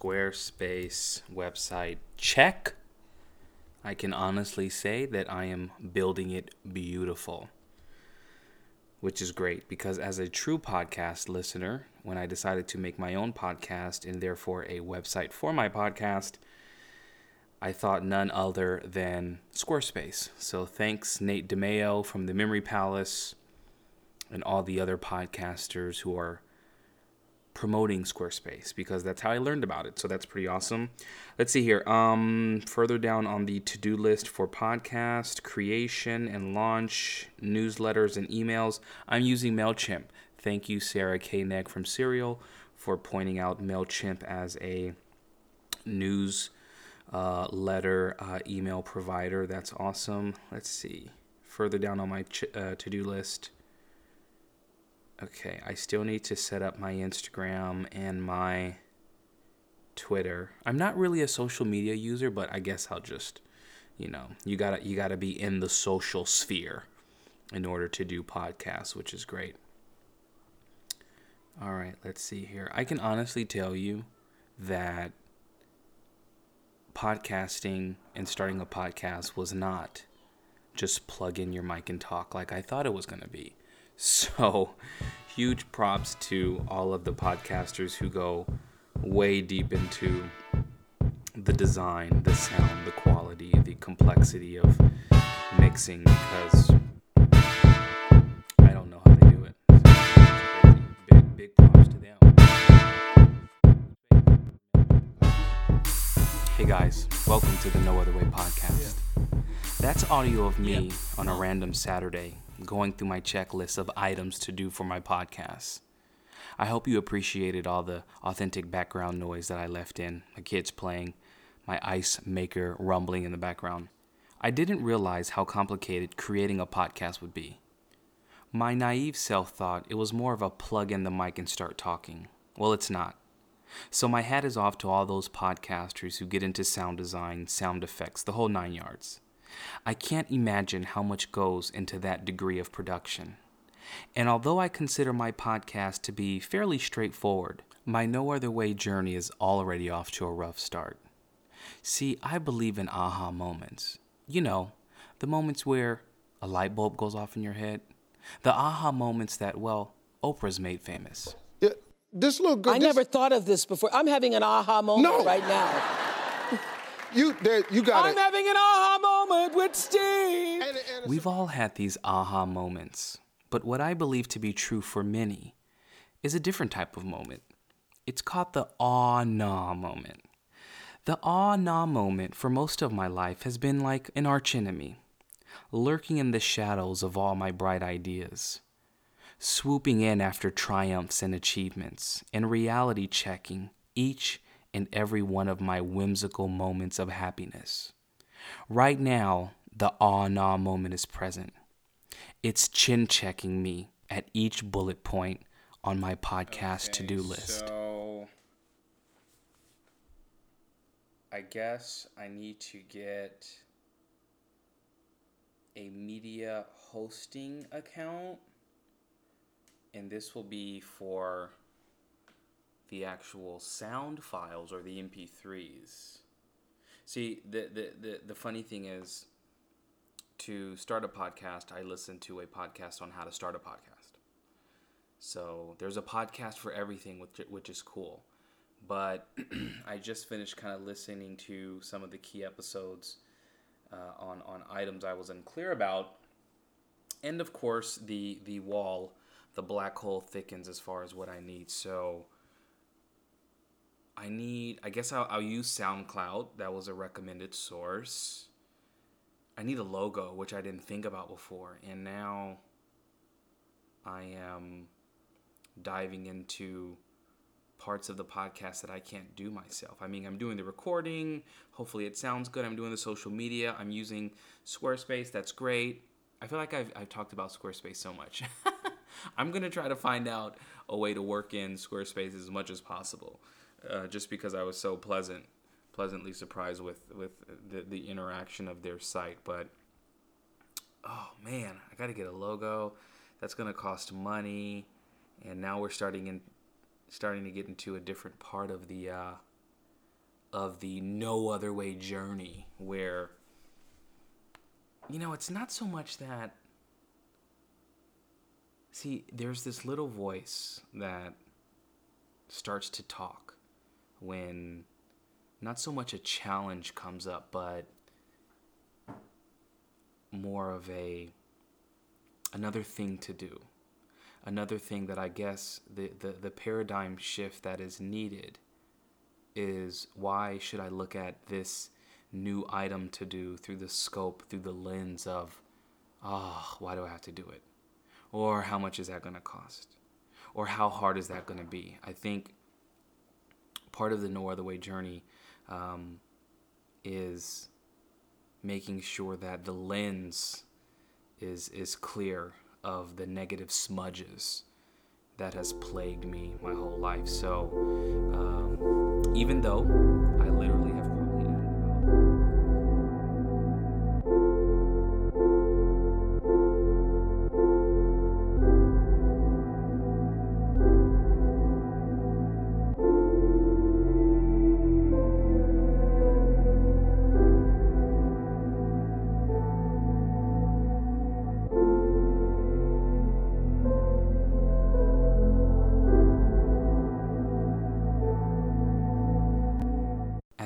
Squarespace website check. I can honestly say that I am building it beautiful, which is great because as a true podcast listener, when I decided to make my own podcast and therefore a website for my podcast, I thought none other than Squarespace. So thanks, Nate DiMeo from the Memory Palace and all the other podcasters who are promoting Squarespace because that's how I learned about it. So that's pretty awesome. Let's see here. Um, further down on the to-do list for podcast creation and launch, newsletters and emails, I'm using Mailchimp. Thank you, Sarah Koenig from Serial, for pointing out Mailchimp as a news uh, letter uh, email provider. That's awesome. Let's see. Further down on my ch- uh, to-do list. Okay, I still need to set up my Instagram and my Twitter. I'm not really a social media user, but I guess I'll just, you know, you gotta you gotta be in the social sphere in order to do podcasts, which is great. All right, let's see here. I can honestly tell you that podcasting and starting a podcast was not just plug in your mic and talk like I thought it was going to be. So, huge props to all of the podcasters who go way deep into the design, the sound, the quality, the complexity of mixing because I don't know how they do it. So big, big props to them. Hey guys, welcome to the Know Other Way podcast. That's audio of me on a random Saturday going through my checklist of items to do for my podcast. I hope you appreciated all the authentic background noise that I left in, my kids playing, my ice maker rumbling in the background. I didn't realize how complicated creating a podcast would be. My naive self thought it was more of a plug in the mic and start talking. Well, it's not. So my hat is off to all those podcasters who get into sound design, sound effects, the whole nine yards. I can't imagine how much goes into that degree of production. And although I consider my podcast to be fairly straightforward, my Know Other Way journey is already off to a rough start. See, I believe in aha moments. You know, the moments where a light bulb goes off in your head. The aha moments that, well, Oprah's made famous. Yeah, this little girl. I this, never thought of this before. I'm having an aha moment No. right now. You, there, you got it. I'm it. having an aha moment with Steve. And- and- We've all had these aha moments, but what I believe to be true for many is a different type of moment. It's called the ah nah moment. The ah nah moment for most of my life has been like an archenemy, lurking in the shadows of all my bright ideas, swooping in after triumphs and achievements, and reality checking each and every one of my whimsical moments of happiness. Right now, the aw nah moment is present. It's chin checking me at each bullet point on my podcast to do list. So, I guess I need to get a media hosting account, and this will be for the actual sound files or the MP3s. See, the, the, the, the funny thing is, to start a podcast, I listened to a podcast on how to start a podcast. So there's a podcast for everything, which, which is cool. But I just finished kind of listening to some of the key episodes uh, on, on items I was unclear about. And of course, the, the wall, the black hole thickens as far as what I need. So I need, I guess I'll, I'll use SoundCloud. That was a recommended source. I need a logo, which I didn't think about before. And now I am diving into parts of the podcast that I can't do myself. I mean, I'm doing the recording. Hopefully, it sounds good. I'm doing the social media. I'm using Squarespace. That's great. I feel like I've, I've talked about Squarespace so much. I'm going to try to find out a way to work in Squarespace as much as possible, uh, just because I was so pleasant, pleasantly surprised with, with the, the interaction of their site. But, oh man, I got to get a logo. That's to cost money. And now we're starting in starting to get into a different part of the uh, of the no other way journey where you know it's not so much that see there's this little voice that starts to talk when not so much a challenge comes up but more of a another thing to do another thing that i guess the, the, the paradigm shift that is needed is why should I look at this new item to do through the scope, through the lens of, oh, why do I have to do it? Or how much is that going to cost? Or how hard is that going to be? I think part of the Know Other Way journey um, is making sure that the lens is is clear of the negative smudges that has plagued me my whole life. So. Um, even though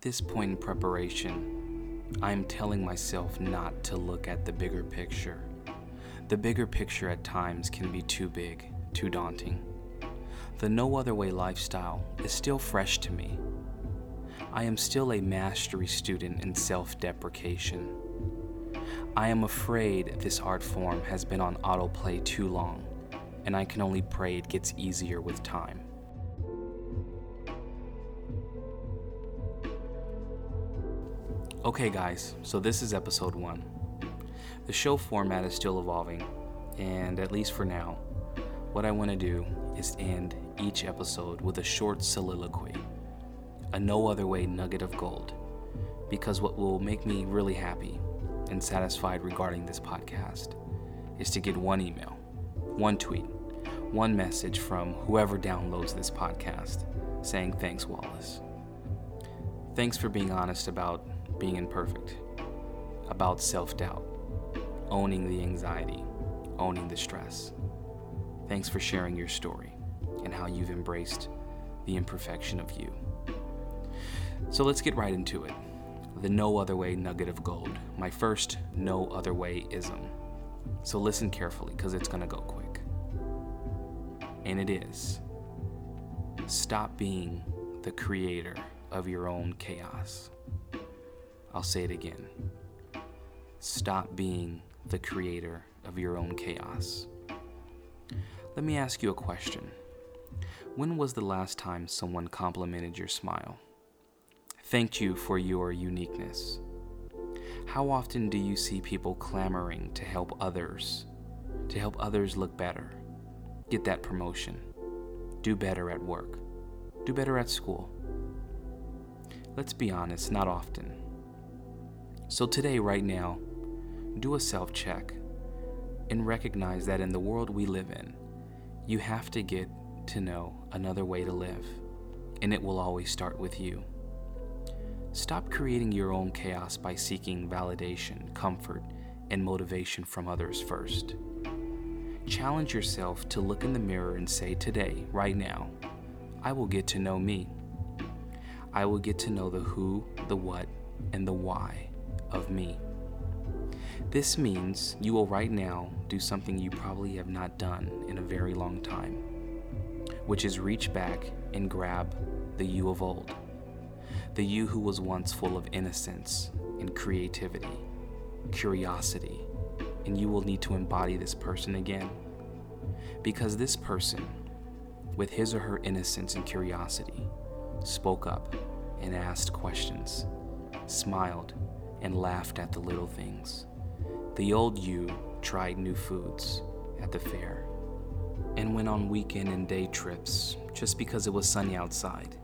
this point in preparation, I am telling myself not to look at the bigger picture. The bigger picture at times can be too big, too daunting. The no other way lifestyle is still fresh to me. I am still a mastery student in self deprecation. I am afraid this art form has been on autoplay too long, and I can only pray it gets easier with time. Okay, guys, so this is episode one. The show format is still evolving, and at least for now, what I want to do is end each episode with a short soliloquy, a no other way nugget of gold. Because what will make me really happy and satisfied regarding this podcast is to get one email, one tweet, one message from whoever downloads this podcast saying, Thanks, Wallace. Thanks for being honest about being imperfect, about self doubt, owning the anxiety, owning the stress. Thanks for sharing your story and how you've embraced the imperfection of you. So let's get right into it. The no other way nugget of gold, my first no other way ism. So listen carefully because it's going to go quick. And it is stop being the creator of your own chaos. I'll say it again. Stop being the creator of your own chaos. Let me ask you a question. When was the last time someone complimented your smile? Thanked you for your uniqueness? How often do you see people clamoring to help others, to help others look better, get that promotion, do better at work, do better at school? Let's be honest, not often. So, today, right now, do a self check and recognize that in the world we live in, you have to get to know another way to live, and it will always start with you. Stop creating your own chaos by seeking validation, comfort, and motivation from others first. Challenge yourself to look in the mirror and say, Today, right now, I will get to know me. I will get to know the who, the what, and the why of me. This means you will right now do something you probably have not done in a very long time, which is reach back and grab the you of old, the you who was once full of innocence and creativity, curiosity, and you will need to embody this person again. Because this person, with his or her innocence and curiosity, spoke up and asked questions, smiled and laughed at the little things. The old you tried new foods at the fair and went on weekend and day trips just because it was sunny outside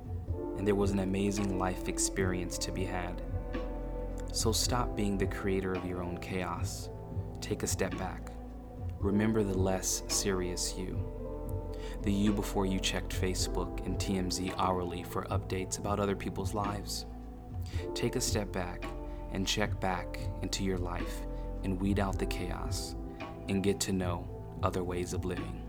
and there was an amazing life experience to be had. So stop being the creator of your own chaos. Take a step back. Remember the less serious you. The you before you checked Facebook and TMZ hourly for updates about other people's lives Take a step back and check back into your life and weed out the chaos and get to know other ways of living.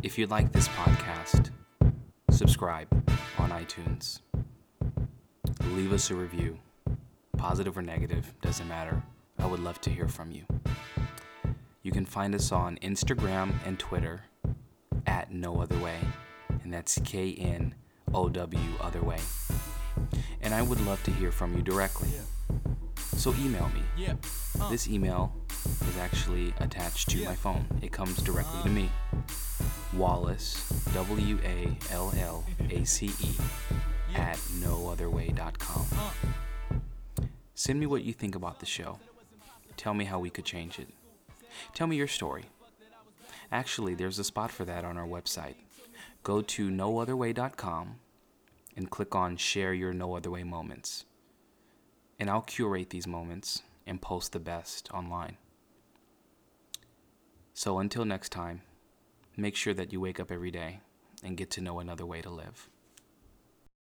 If you like this podcast, subscribe on iTunes. Leave us a review, positive or negative, doesn't matter. I would love to hear from you. You can find us on Instagram and Twitter at Know Other Way, and that's K N O W Other Way. And I would love to hear from you directly. So email me. This email is actually attached to my phone. It comes directly to me. Uh, Wallace, W A L L A C E, at knowotherway.com. Send me what you think about the show. Tell me how we could change it. Tell me your story. Actually, there's a spot for that on our website. Go to knowotherway.com and click on Share Your Know Other Way Moments. And I'll curate these moments and post the best online. So until next time, make sure that you wake up every day and get to know another way to live.